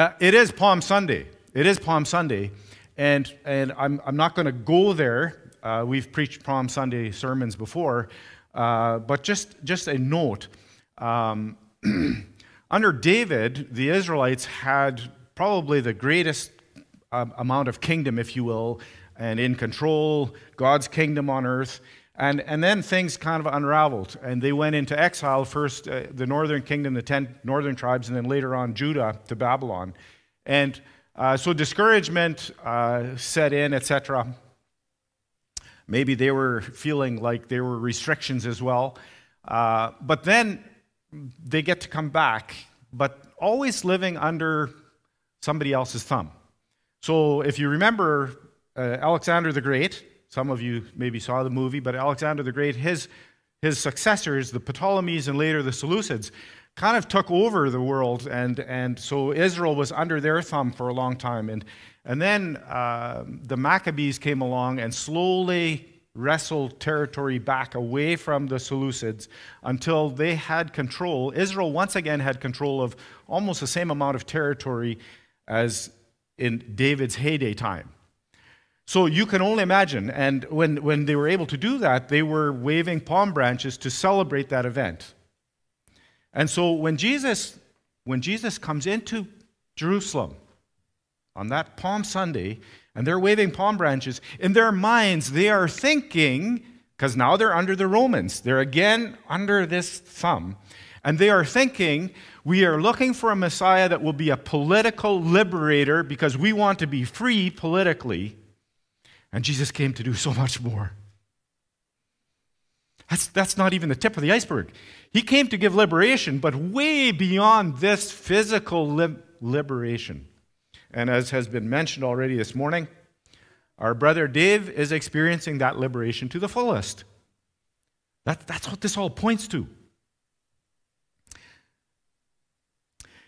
Uh, it is Palm Sunday. It is Palm Sunday. And, and I'm, I'm not going to go there. Uh, we've preached Palm Sunday sermons before. Uh, but just, just a note um, under David, the Israelites had probably the greatest uh, amount of kingdom, if you will, and in control, God's kingdom on earth. And, and then things kind of unraveled, and they went into exile first, uh, the northern kingdom, the 10 northern tribes, and then later on Judah to Babylon. And uh, so discouragement uh, set in, etc. Maybe they were feeling like there were restrictions as well. Uh, but then they get to come back, but always living under somebody else's thumb. So if you remember uh, Alexander the Great, some of you maybe saw the movie, but Alexander the Great, his, his successors, the Ptolemies and later the Seleucids, kind of took over the world, and, and so Israel was under their thumb for a long time. And, and then uh, the Maccabees came along and slowly wrestled territory back away from the Seleucids until they had control. Israel once again had control of almost the same amount of territory as in David's heyday time. So you can only imagine. And when, when they were able to do that, they were waving palm branches to celebrate that event. And so when Jesus, when Jesus comes into Jerusalem on that Palm Sunday, and they're waving palm branches, in their minds, they are thinking, because now they're under the Romans, they're again under this thumb, and they are thinking, we are looking for a Messiah that will be a political liberator because we want to be free politically. And Jesus came to do so much more. That's, that's not even the tip of the iceberg. He came to give liberation, but way beyond this physical li- liberation. And as has been mentioned already this morning, our brother Dave is experiencing that liberation to the fullest. That, that's what this all points to.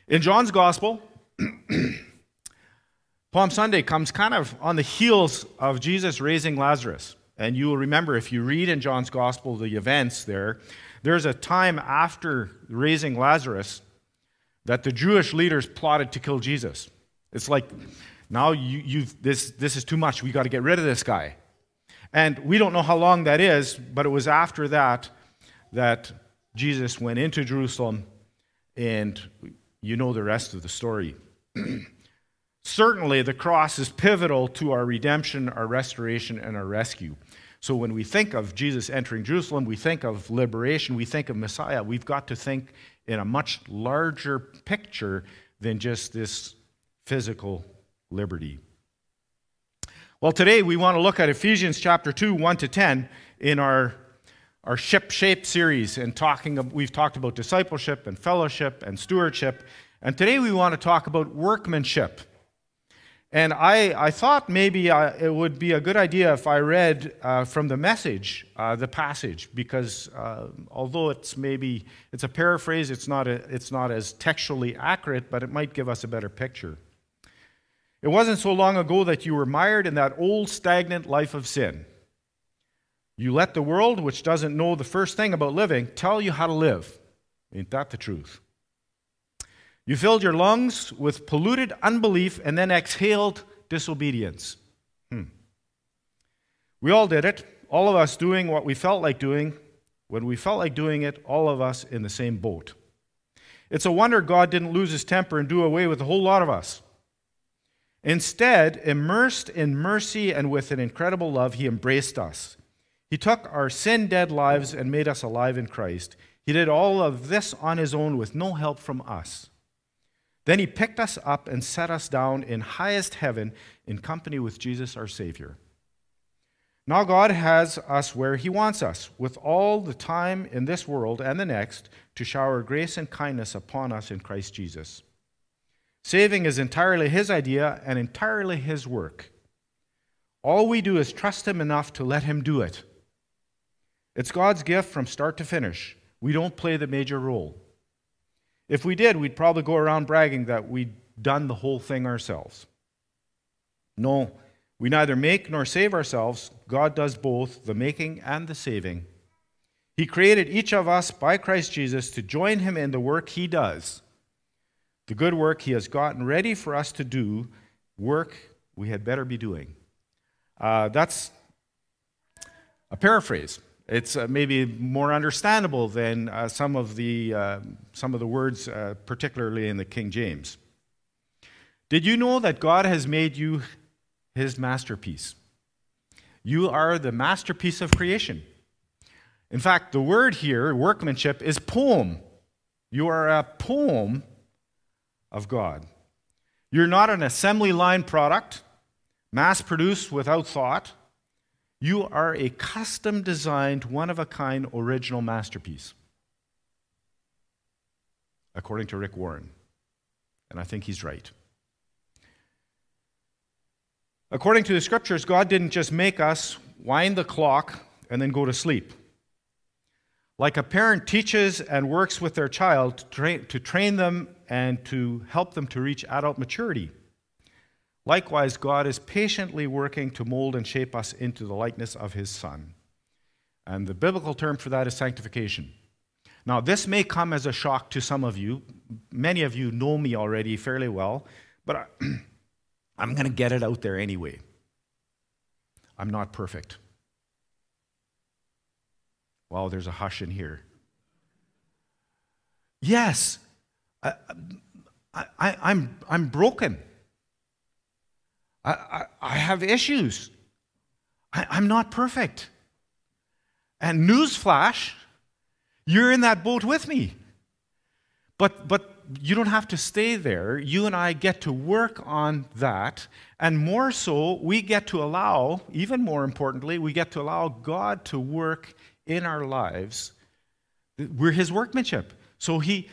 In John's Gospel, Palm Sunday comes kind of on the heels of Jesus raising Lazarus. And you will remember if you read in John's Gospel the events there, there's a time after raising Lazarus that the Jewish leaders plotted to kill Jesus. It's like, now you, this, this is too much. we got to get rid of this guy. And we don't know how long that is, but it was after that that Jesus went into Jerusalem, and you know the rest of the story. Certainly, the cross is pivotal to our redemption, our restoration, and our rescue. So, when we think of Jesus entering Jerusalem, we think of liberation, we think of Messiah. We've got to think in a much larger picture than just this physical liberty. Well, today we want to look at Ephesians chapter 2, 1 to 10 in our, our ship shape series and talking we've talked about discipleship and fellowship and stewardship. And today we want to talk about workmanship. And I, I thought maybe uh, it would be a good idea if I read uh, from the message uh, the passage, because uh, although it's maybe it's a paraphrase, it's not, a, it's not as textually accurate, but it might give us a better picture. It wasn't so long ago that you were mired in that old stagnant life of sin. You let the world, which doesn't know the first thing about living, tell you how to live. Ain't that the truth? You filled your lungs with polluted unbelief and then exhaled disobedience. Hmm. We all did it, all of us doing what we felt like doing. When we felt like doing it, all of us in the same boat. It's a wonder God didn't lose his temper and do away with a whole lot of us. Instead, immersed in mercy and with an incredible love, he embraced us. He took our sin dead lives and made us alive in Christ. He did all of this on his own with no help from us. Then he picked us up and set us down in highest heaven in company with Jesus our Savior. Now God has us where he wants us, with all the time in this world and the next to shower grace and kindness upon us in Christ Jesus. Saving is entirely his idea and entirely his work. All we do is trust him enough to let him do it. It's God's gift from start to finish. We don't play the major role. If we did, we'd probably go around bragging that we'd done the whole thing ourselves. No, we neither make nor save ourselves. God does both, the making and the saving. He created each of us by Christ Jesus to join him in the work he does. the good work he has gotten ready for us to do, work we had better be doing. Uh, that's a paraphrase. It's uh, maybe more understandable than uh, some, of the, uh, some of the words, uh, particularly in the King James. Did you know that God has made you his masterpiece? You are the masterpiece of creation. In fact, the word here, workmanship, is poem. You are a poem of God. You're not an assembly line product, mass produced without thought. You are a custom designed, one of a kind, original masterpiece, according to Rick Warren. And I think he's right. According to the scriptures, God didn't just make us wind the clock and then go to sleep. Like a parent teaches and works with their child to train, to train them and to help them to reach adult maturity. Likewise, God is patiently working to mold and shape us into the likeness of His Son. And the biblical term for that is sanctification. Now, this may come as a shock to some of you. Many of you know me already fairly well, but I'm going to get it out there anyway. I'm not perfect. Wow, there's a hush in here. Yes, I, I, I'm, I'm broken. I, I, I have issues. I, I'm not perfect. And newsflash, you're in that boat with me. But, but you don't have to stay there. You and I get to work on that. And more so, we get to allow, even more importantly, we get to allow God to work in our lives. We're His workmanship. So He,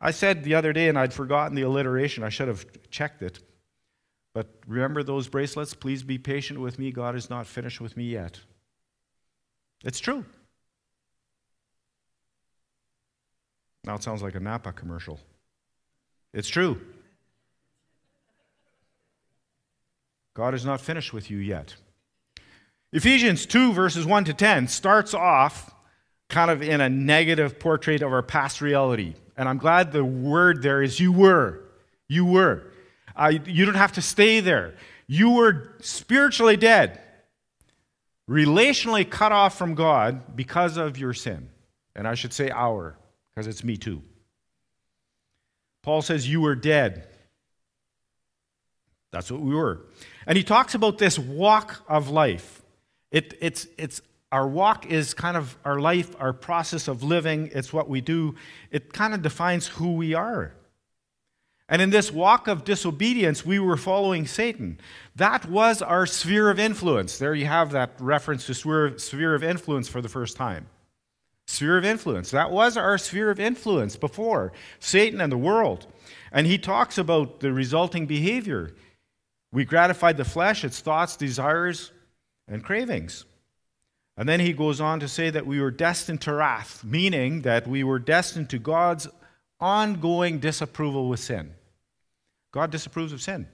I said the other day, and I'd forgotten the alliteration, I should have checked it. But remember those bracelets? Please be patient with me. God is not finished with me yet. It's true. Now it sounds like a Napa commercial. It's true. God is not finished with you yet. Ephesians 2, verses 1 to 10, starts off kind of in a negative portrait of our past reality. And I'm glad the word there is you were. You were. You don't have to stay there. You were spiritually dead, relationally cut off from God because of your sin. And I should say our, because it's me too. Paul says, You were dead. That's what we were. And he talks about this walk of life. It, it's, it's, our walk is kind of our life, our process of living. It's what we do. It kind of defines who we are. And in this walk of disobedience, we were following Satan. That was our sphere of influence. There you have that reference to sphere of influence for the first time. Sphere of influence. That was our sphere of influence before Satan and the world. And he talks about the resulting behavior. We gratified the flesh, its thoughts, desires, and cravings. And then he goes on to say that we were destined to wrath, meaning that we were destined to God's ongoing disapproval with sin. God disapproves of sin.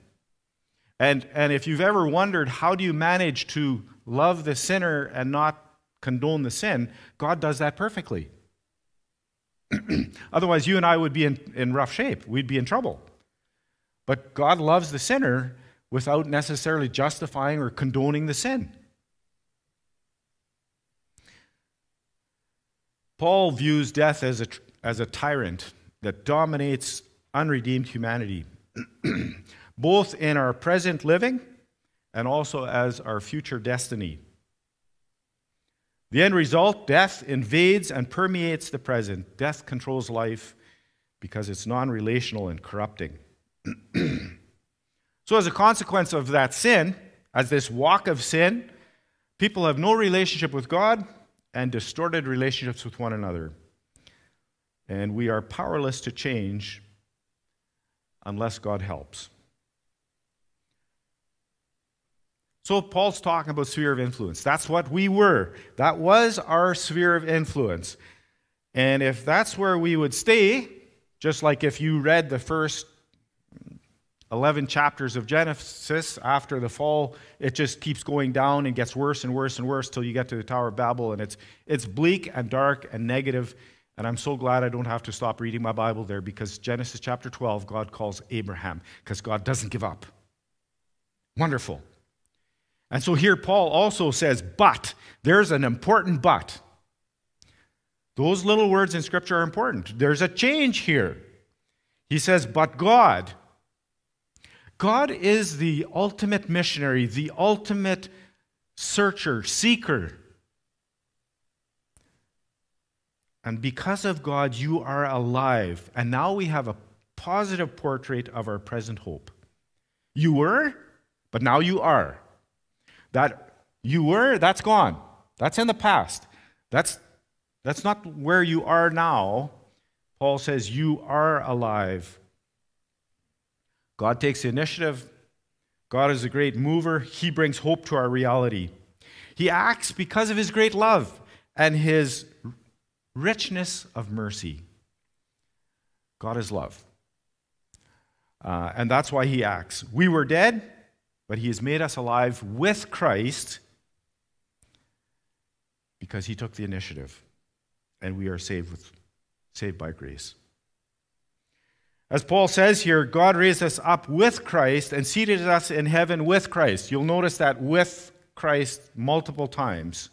And, and if you've ever wondered how do you manage to love the sinner and not condone the sin, God does that perfectly. Otherwise, you and I would be in, in rough shape. We'd be in trouble. But God loves the sinner without necessarily justifying or condoning the sin. Paul views death as a, as a tyrant that dominates unredeemed humanity. both in our present living and also as our future destiny. The end result death invades and permeates the present. Death controls life because it's non relational and corrupting. so, as a consequence of that sin, as this walk of sin, people have no relationship with God and distorted relationships with one another. And we are powerless to change unless God helps. So, Paul's talking about sphere of influence. That's what we were. That was our sphere of influence. And if that's where we would stay, just like if you read the first 11 chapters of Genesis after the fall, it just keeps going down and gets worse and worse and worse till you get to the Tower of Babel, and it's, it's bleak and dark and negative And I'm so glad I don't have to stop reading my Bible there because Genesis chapter 12, God calls Abraham because God doesn't give up. Wonderful. And so here Paul also says, but. There's an important but. Those little words in Scripture are important. There's a change here. He says, but God. God is the ultimate missionary, the ultimate searcher, seeker. And because of God, you are alive. And now we have a positive portrait of our present hope. You were, but now you are. That you were, that's gone. That's in the past. That's, that's not where you are now. Paul says, You are alive. God takes the initiative. God is a great mover. He brings hope to our reality. He acts because of his great love and his richness of mercy. God is love. Uh, and that's why he acts. We were dead, but he has made us alive with Christ because he took the initiative and we are saved, with, saved by grace. As Paul says here, God raised us up with Christ and seated us in heaven with Christ. You'll notice that with Christ multiple times.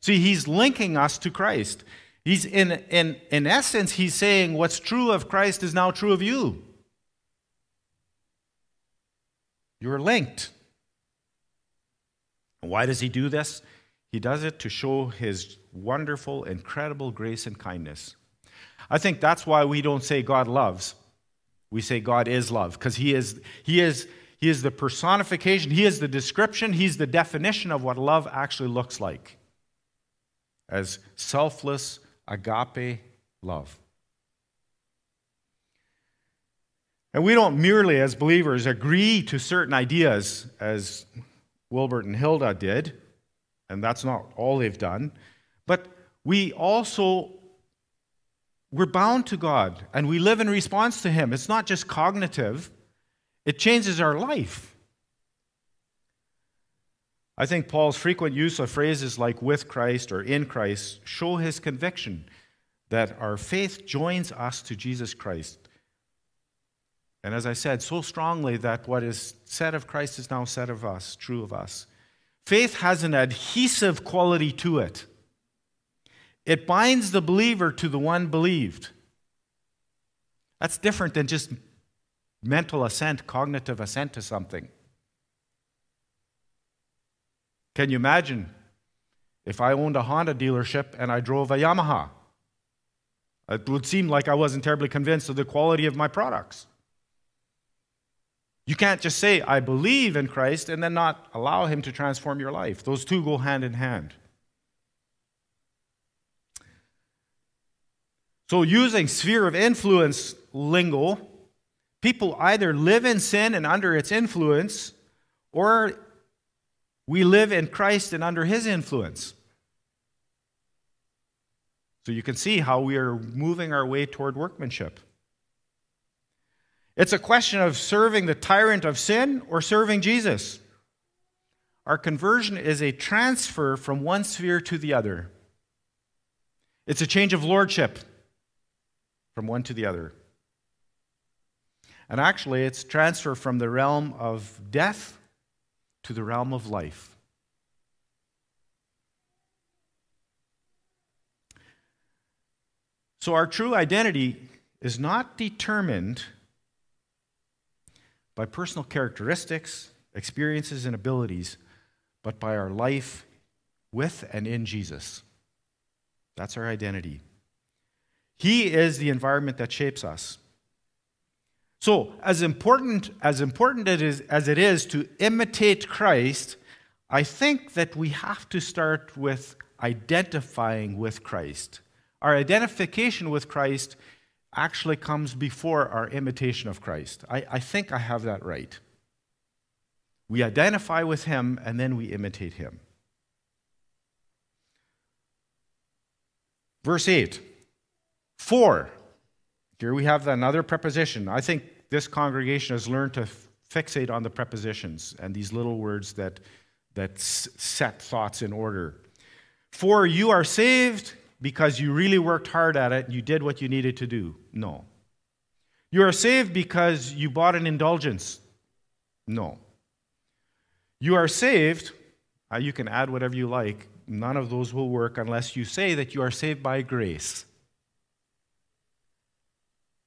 See, he's linking us to Christ. He's in, in, in essence, he's saying what's true of Christ is now true of you. You're linked. Why does he do this? He does it to show his wonderful, incredible grace and kindness. I think that's why we don't say God loves. We say God is love, because he is, he, is, he is the personification, he is the description, he's the definition of what love actually looks like as selfless, agape love. And we don't merely, as believers, agree to certain ideas, as Wilbert and Hilda did, and that's not all they've done, but we also we're bound to God and we live in response to Him. It's not just cognitive, it changes our life. I think Paul's frequent use of phrases like with Christ or in Christ show his conviction that our faith joins us to Jesus Christ. And as I said, so strongly that what is said of Christ is now said of us, true of us. Faith has an adhesive quality to it. It binds the believer to the one believed. That's different than just mental assent, cognitive assent to something. Can you imagine if I owned a Honda dealership and I drove a Yamaha? It would seem like I wasn't terribly convinced of the quality of my products. You can't just say, I believe in Christ, and then not allow Him to transform your life. Those two go hand in hand. So, using sphere of influence lingo, people either live in sin and under its influence, or we live in Christ and under His influence. So, you can see how we are moving our way toward workmanship. It's a question of serving the tyrant of sin or serving Jesus. Our conversion is a transfer from one sphere to the other. It's a change of lordship from one to the other. And actually, it's transfer from the realm of death to the realm of life. So, our true identity is not determined by personal characteristics, experiences, and abilities, but by our life with and in Jesus. That's our identity. He is the environment that shapes us. So, as important as important it is, as it is to imitate Christ, I think that we have to start with identifying with Christ. Our identification with Christ actually comes before our imitation of Christ. I, I think I have that right. We identify with him and then we imitate him. Verse 8 For, here we have another preposition. I think this congregation has learned to fixate on the prepositions and these little words that, that set thoughts in order. For you are saved because you really worked hard at it and you did what you needed to do. No. You are saved because you bought an indulgence. No. You are saved, uh, you can add whatever you like. None of those will work unless you say that you are saved by grace.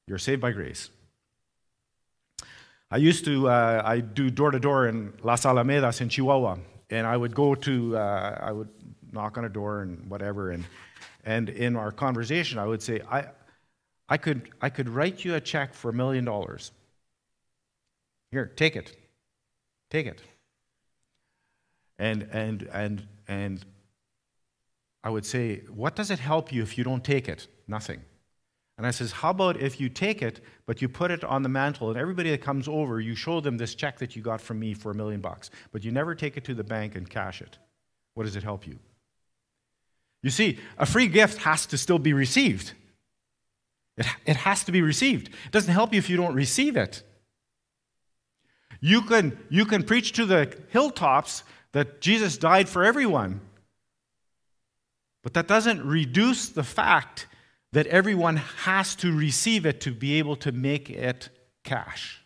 You're saved by grace. I used to, uh, I do door to door in Las Alamedas in Chihuahua, and I would go to, uh, I would knock on a door and whatever, and, and in our conversation, I would say, I, I, could, I could write you a check for a million dollars. Here, take it. Take it. And, and, and, and I would say, What does it help you if you don't take it? Nothing. And I says, How about if you take it, but you put it on the mantle, and everybody that comes over, you show them this check that you got from me for a million bucks, but you never take it to the bank and cash it? What does it help you? You see, a free gift has to still be received. It, it has to be received. It doesn't help you if you don't receive it. You can, you can preach to the hilltops that Jesus died for everyone, but that doesn't reduce the fact that everyone has to receive it to be able to make it cash.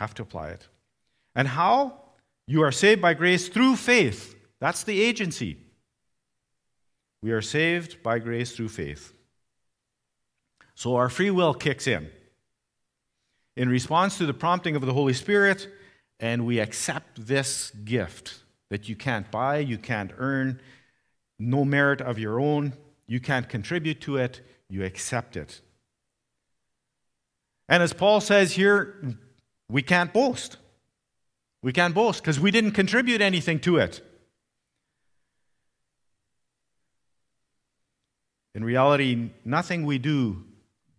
Have to apply it. And how? You are saved by grace through faith. That's the agency. We are saved by grace through faith. So our free will kicks in. In response to the prompting of the Holy Spirit, and we accept this gift that you can't buy, you can't earn, no merit of your own, you can't contribute to it, you accept it. And as Paul says here, we can't boast. We can't boast because we didn't contribute anything to it. In reality, nothing we do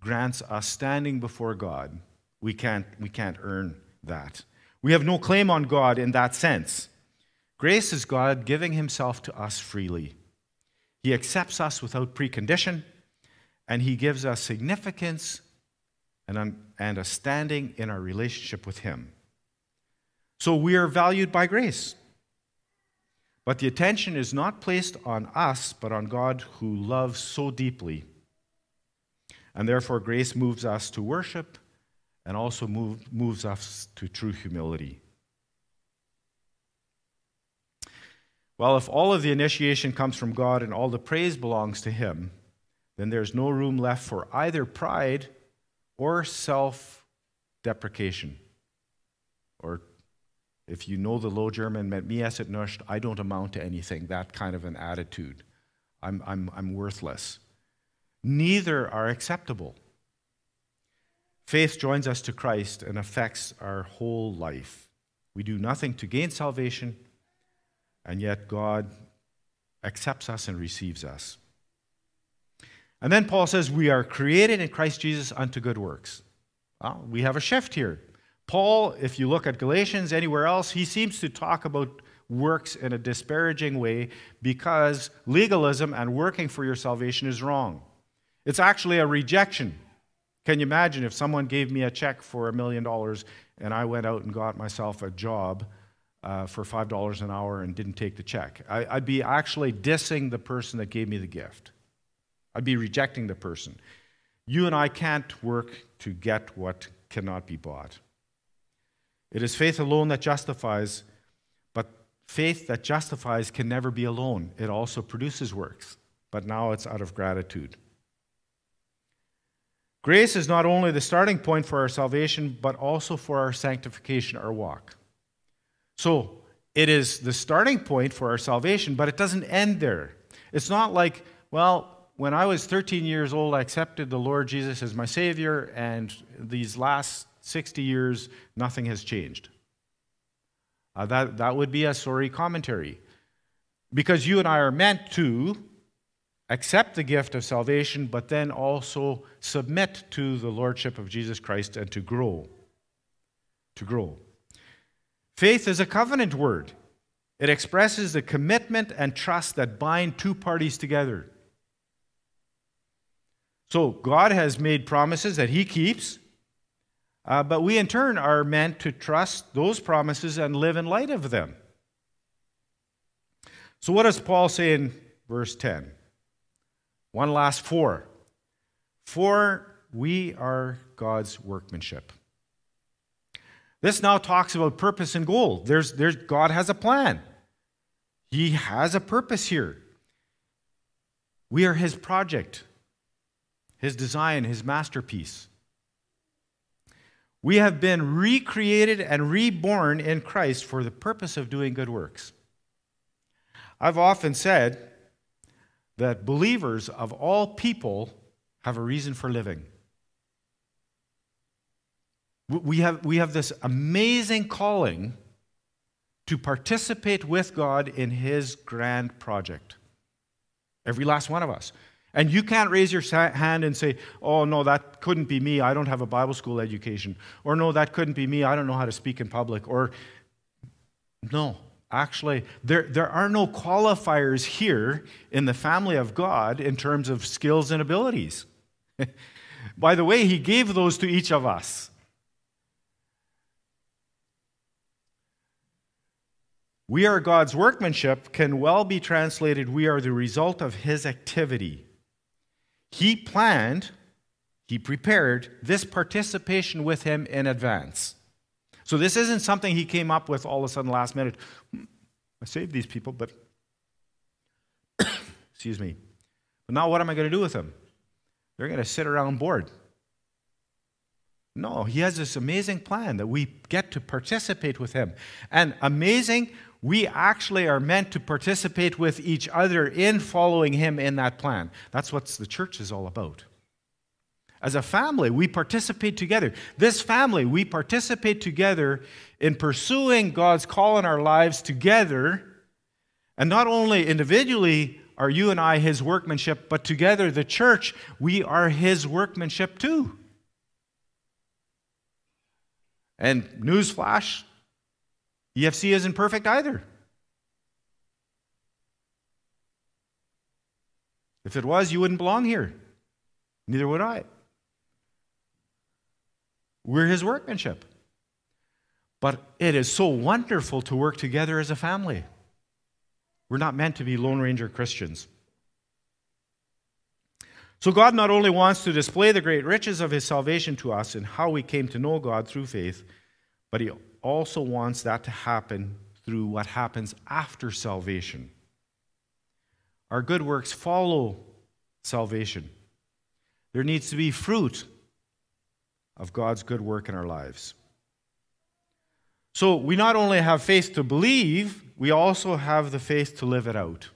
grants us standing before God. We can't, we can't earn that. We have no claim on God in that sense. Grace is God giving himself to us freely. He accepts us without precondition, and he gives us significance and, and a standing in our relationship with him. So we are valued by grace. But the attention is not placed on us, but on God who loves so deeply. And therefore, grace moves us to worship and also move, moves us to true humility. Well, if all of the initiation comes from God and all the praise belongs to Him, then there's no room left for either pride or self deprecation. Or if you know the Low German, mit mir es nicht, I don't amount to anything, that kind of an attitude. I'm, I'm, I'm worthless. Neither are acceptable. Faith joins us to Christ and affects our whole life. We do nothing to gain salvation and yet God accepts us and receives us. And then Paul says, We are created in Christ Jesus unto good works. Well, we have a shift here. Paul, if you look at Galatians, anywhere else, he seems to talk about works in a disparaging way because legalism and working for your salvation is wrong. It's actually a rejection. Can you imagine if someone gave me a check for a million dollars and I went out and got myself a job uh, for $5 an hour and didn't take the check. I, I'd be actually dissing the person that gave me the gift. I'd be rejecting the person. You and I can't work to get what cannot be bought. It is faith alone that justifies, but faith that justifies can never be alone. It also produces works, but now it's out of gratitude. Grace is not only the starting point for our salvation, but also for our sanctification, our walk. So it is the starting point for our salvation, but it doesn't end there. It's not like, well, when I was 13 years old, I accepted the Lord Jesus as my Savior, and these last 60 years, nothing has changed. Uh, that, that would be a sorry commentary. Because you and I are meant to accept the gift of salvation, but then also submit to the Lordship of Jesus Christ and to grow. To grow. Faith is a covenant word. It expresses the commitment and trust that bind two parties together. So, God has made promises that He keeps, uh, but we in turn are meant to trust those promises and live in light of them. So, what does Paul say in verse 10. One last four. For we are God's workmanship. This now talks about purpose and goal. There's, there's, God has a plan, He has a purpose here. We are His project, His design, His masterpiece. We have been recreated and reborn in Christ for the purpose of doing good works. I've often said that believers of all people have a reason for living. We have, we have this amazing calling to participate with God in His grand project. Every last one of us. And you can't raise your hand and say, oh, no, that couldn't be me. I don't have a Bible school education. Or no, that couldn't be me. I don't know how to speak in public. Or no, actually, there, there are no qualifiers here in the family of God in terms of skills and abilities. By the way, He gave those to each of us. We are God's workmanship can well be translated, we are the result of His activity. He planned, He prepared this participation with Him in advance. So this isn't something He came up with all of a sudden last minute. I saved these people, but excuse me. But now what am I going to do with them? They're going to sit around bored. No, he has this amazing plan that we get to participate with him. And amazing, we actually are meant to participate with each other in following him in that plan. That's what the church is all about. As a family, we participate together. This family, we participate together in pursuing God's call in our lives together. And not only individually are you and I his workmanship, but together, the church, we are his workmanship too. And newsflash, EFC isn't perfect either. If it was, you wouldn't belong here. Neither would I. We're his workmanship. But it is so wonderful to work together as a family. We're not meant to be Lone Ranger Christians. So, God not only wants to display the great riches of his salvation to us and how we came to know God through faith, but he also wants that to happen through what happens after salvation. Our good works follow salvation. There needs to be fruit of God's good work in our lives. So we not only have faith to believe, we also have the faith to live it out.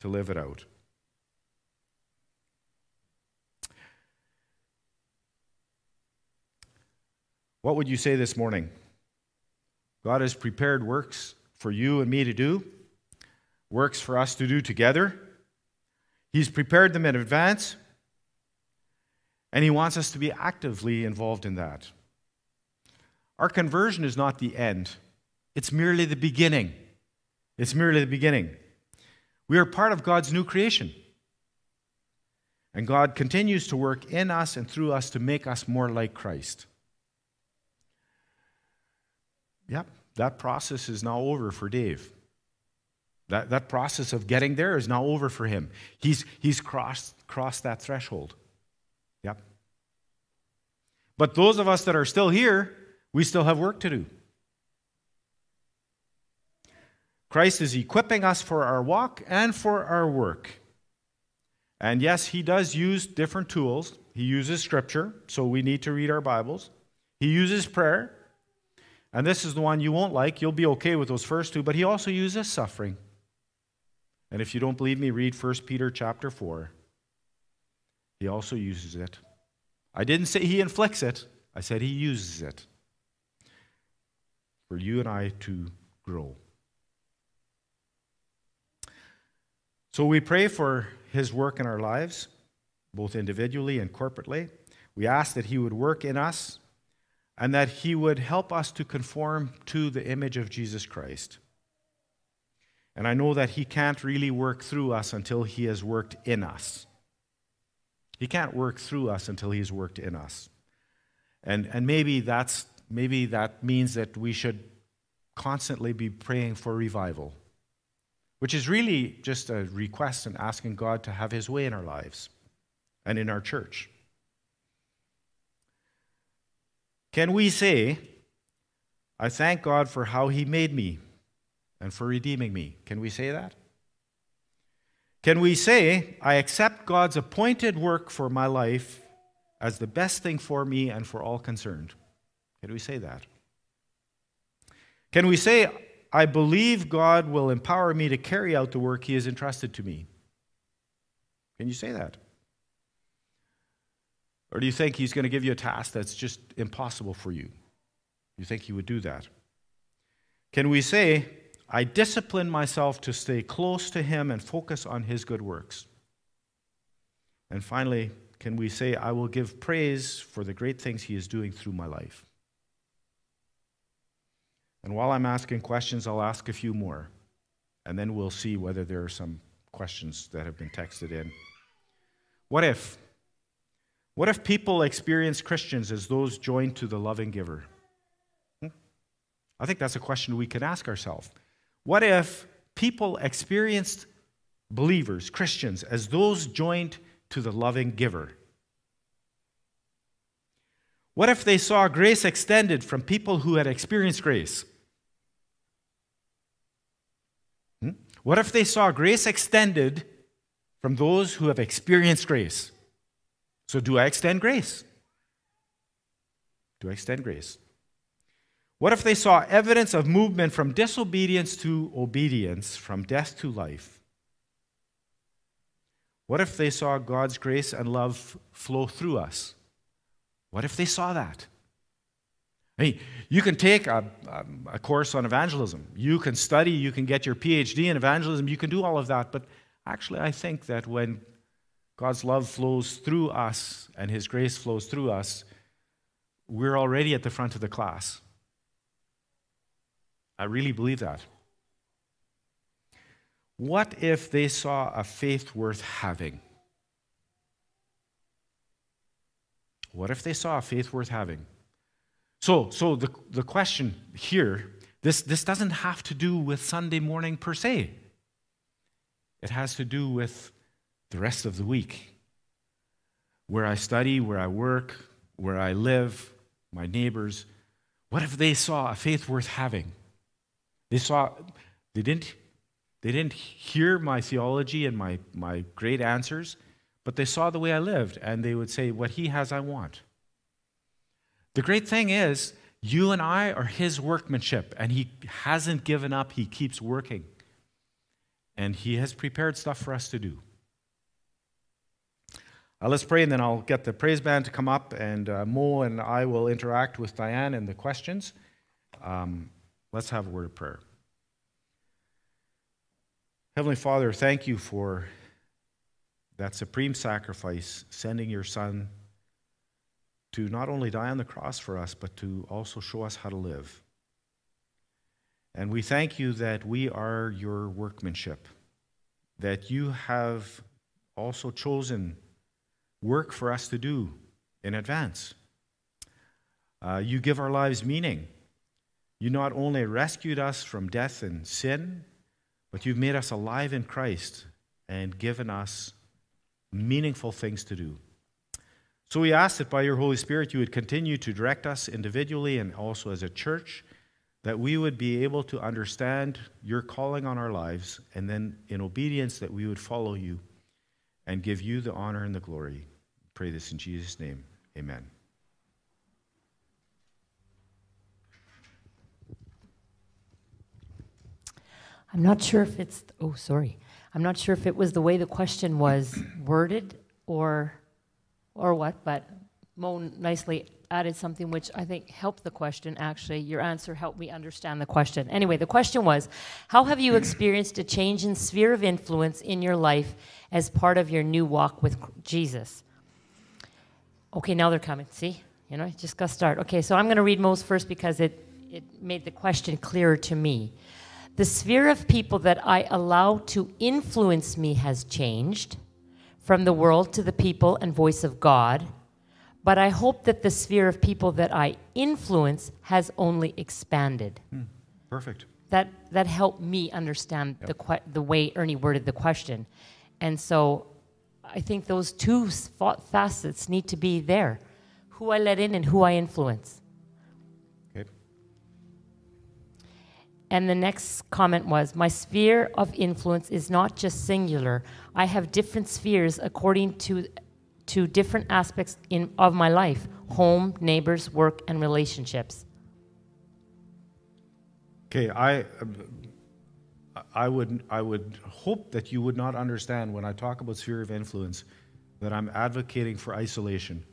To live it out. What would you say this morning? God has prepared works for you and me to do, works for us to do together. He's prepared them in advance, and He wants us to be actively involved in that. Our conversion is not the end, it's merely the beginning. It's merely the beginning. We are part of God's new creation. And God continues to work in us and through us to make us more like Christ. Yep, that process is now over for Dave. That, that process of getting there is now over for him. He's, he's crossed, crossed that threshold. Yep. But those of us that are still here, we still have work to do. Christ is equipping us for our walk and for our work. And yes, he does use different tools. He uses scripture, so we need to read our Bibles. He uses prayer. And this is the one you won't like. You'll be okay with those first two, but he also uses suffering. And if you don't believe me, read 1 Peter chapter 4. He also uses it. I didn't say he inflicts it, I said he uses it for you and I to grow. So we pray for his work in our lives, both individually and corporately. We ask that he would work in us and that he would help us to conform to the image of Jesus Christ. And I know that he can't really work through us until he has worked in us. He can't work through us until he's worked in us. And, and maybe, that's, maybe that means that we should constantly be praying for revival. which is really just a request and asking God to have his way in our lives and in our church. Can we say, I thank God for how he made me and for redeeming me? Can we say that? Can we say, I accept God's appointed work for my life as the best thing for me and for all concerned? Can we say that? Can we say, I believe God will empower me to carry out the work He has entrusted to me? Can you say that? Or do you think He's going to give you a task that's just impossible for you? You think He would do that? Can we say, I discipline myself to stay close to Him and focus on His good works? And finally, can we say, I will give praise for the great things He is doing through my life? And while I'm asking questions, I'll ask a few more, and then we'll see whether there are some questions that have been texted in. What if? What if people experience Christians as those joined to the loving giver? Hmm? I think that's a question we can ask ourselves. What if people experienced believers, Christians, as those joined to the loving giver? What if they saw grace extended from people who had experienced grace? Hmm? What if they saw grace extended from those who have experienced grace? So, do I extend grace? Do I extend grace? What if they saw evidence of movement from disobedience to obedience, from death to life? What if they saw God's grace and love flow through us? What if they saw that? I mean, you can take a, a, course on evangelism. You can study, you can get your PhD in evangelism, you can do all of that. But actually, I think that when God's love flows through us and His grace flows through us, we're already at the front of the class. I really believe that. What if they saw a faith worth having? What if they saw a faith worth having? So, so the, the question here this, this doesn't have to do with Sunday morning per se, it has to do with the rest of the week. Where I study, where I work, where I live, my neighbors. What if they saw a faith worth having? They saw, they didn't, they didn't hear my theology and my, my great answers, but they saw the way I lived, and they would say, What he has, I want. The great thing is, you and I are his workmanship, and he hasn't given up. He keeps working. And he has prepared stuff for us to do. Uh, let's pray, and then I'll get the praise band to come up, and uh, Mo and I will interact with Diane and the questions. Um, let's have a word of prayer. Heavenly Father, thank you for that supreme sacrifice, sending your Son to not only die on the cross for us, but to also show us how to live. And we thank you that we are your workmanship, that you have also chosen work for us to do in advance. Uh, you give our lives meaning. You not only rescued us from death and sin, but you've made us alive in Christ and given us meaningful things to do. So we ask that by your Holy Spirit you would continue to direct us individually and also as a church, that we would be able to understand your calling on our lives, and then in obedience that we would follow you and give you the honor and the glory. Pray this in Jesus' name. Amen. I'm not sure if it's, oh, sorry. I'm not sure if it was the way the question was worded or, or what, but Mo nicely added something which I think helped the question, actually. Your answer helped me understand the question. Anyway, the question was How have you experienced a change in sphere of influence in your life as part of your new walk with Jesus? Okay, now they're coming. See? You know, just got to start. Okay, so I'm going to read Mo's first because it, it made the question clearer to me. The sphere of people that I allow to influence me has changed from the world to the people and voice of God, but I hope that the sphere of people that I influence has only expanded. Hmm, perfect. that that helped me understand the que- the way Ernie worded the question, and so I think those two fa- facets need to be there: who I let in and who I influence. Okay. And the next comment was My sphere of influence is not just singular. I have different spheres according to, to different aspects in, of my life home, neighbors, work, and relationships. Okay, I, I would, I would hope that you would not understand when I talk about sphere of influence that I'm advocating for isolation.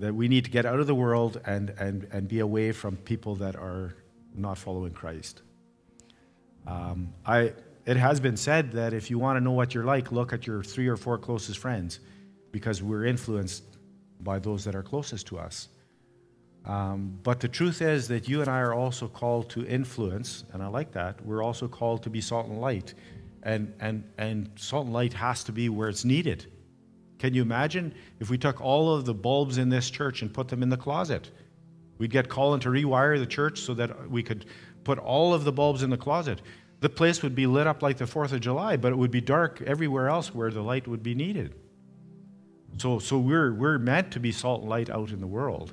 That we need to get out of the world and, and, and be away from people that are not following Christ. Um, I, it has been said that if you want to know what you're like, look at your three or four closest friends because we're influenced by those that are closest to us. Um, but the truth is that you and I are also called to influence, and I like that. We're also called to be salt and light. And, and, and salt and light has to be where it's needed. Can you imagine if we took all of the bulbs in this church and put them in the closet? We'd get Colin to rewire the church so that we could put all of the bulbs in the closet. The place would be lit up like the 4th of July, but it would be dark everywhere else where the light would be needed. So, so we're, we're meant to be salt and light out in the world.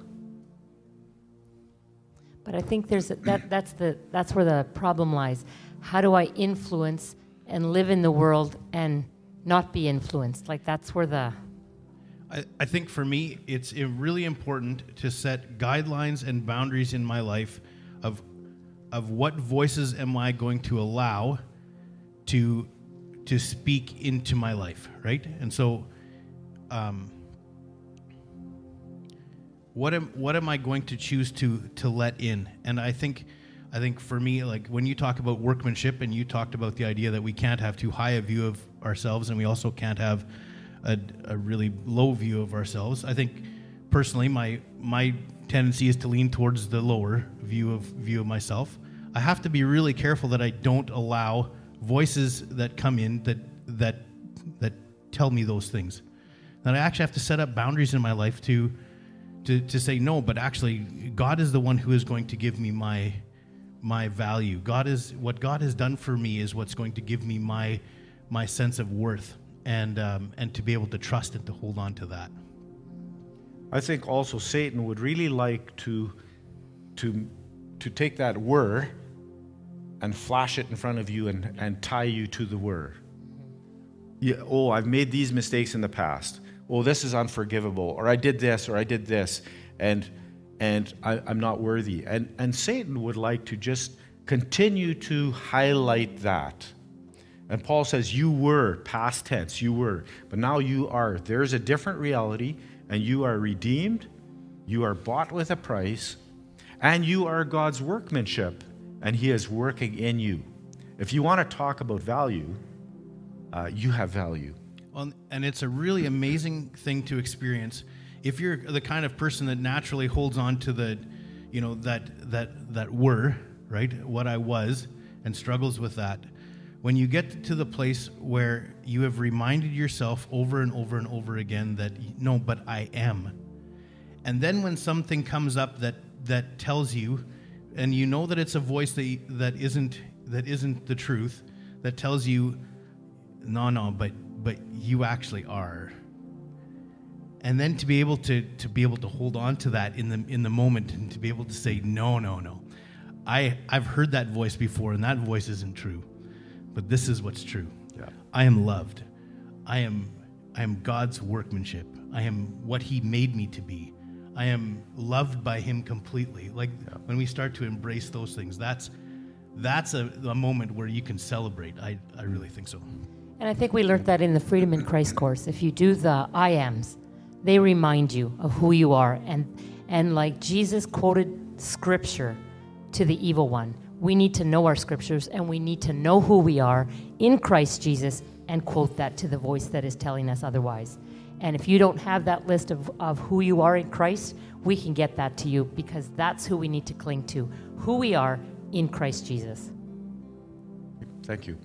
But I think there's a, that, that's, the, that's where the problem lies. How do I influence and live in the world and not be influenced? Like, that's where the. I, I think for me, it's really important to set guidelines and boundaries in my life of, of what voices am I going to allow to, to speak into my life, right? And so, um, what am what am I going to choose to to let in? And I think I think for me, like when you talk about workmanship, and you talked about the idea that we can't have too high a view of ourselves, and we also can't have a, a really low view of ourselves. I think personally, my my tendency is to lean towards the lower view of view of myself. I have to be really careful that I don't allow voices that come in that that that tell me those things. That I actually have to set up boundaries in my life to to, to say no, but actually God is the one who is going to give me my my value. God is what God has done for me is what's going to give me my my sense of worth and um, and to be able to trust and to hold on to that. I think also Satan would really like to, to, to take that word and flash it in front of you and, and tie you to the word. Yeah, oh, I've made these mistakes in the past. Oh, this is unforgivable. Or I did this, or I did this, and, and I, I'm not worthy. And, and Satan would like to just continue to highlight that. And Paul says, You were, past tense, you were, but now you are. There's a different reality, and you are redeemed, you are bought with a price, and you are God's workmanship, and He is working in you. If you want to talk about value, uh, you have value. Well, and it's a really amazing thing to experience if you're the kind of person that naturally holds on to the, you know, that that that were right, what I was, and struggles with that. When you get to the place where you have reminded yourself over and over and over again that no, but I am, and then when something comes up that that tells you, and you know that it's a voice that that isn't that isn't the truth, that tells you, no, no, but but you actually are. And then to be able to to be able to hold on to that in the in the moment and to be able to say, no, no, no. I I've heard that voice before, and that voice isn't true. But this is what's true. Yeah. I am loved. I am I am God's workmanship. I am what He made me to be. I am loved by Him completely. Like when we start to embrace those things, that's that's a, a moment where you can celebrate. I, I really think so. And I think we learned that in the Freedom in Christ course. If you do the I ams, they remind you of who you are. And, and like Jesus quoted scripture to the evil one, we need to know our scriptures and we need to know who we are in Christ Jesus and quote that to the voice that is telling us otherwise. And if you don't have that list of, of who you are in Christ, we can get that to you because that's who we need to cling to who we are in Christ Jesus. Thank you.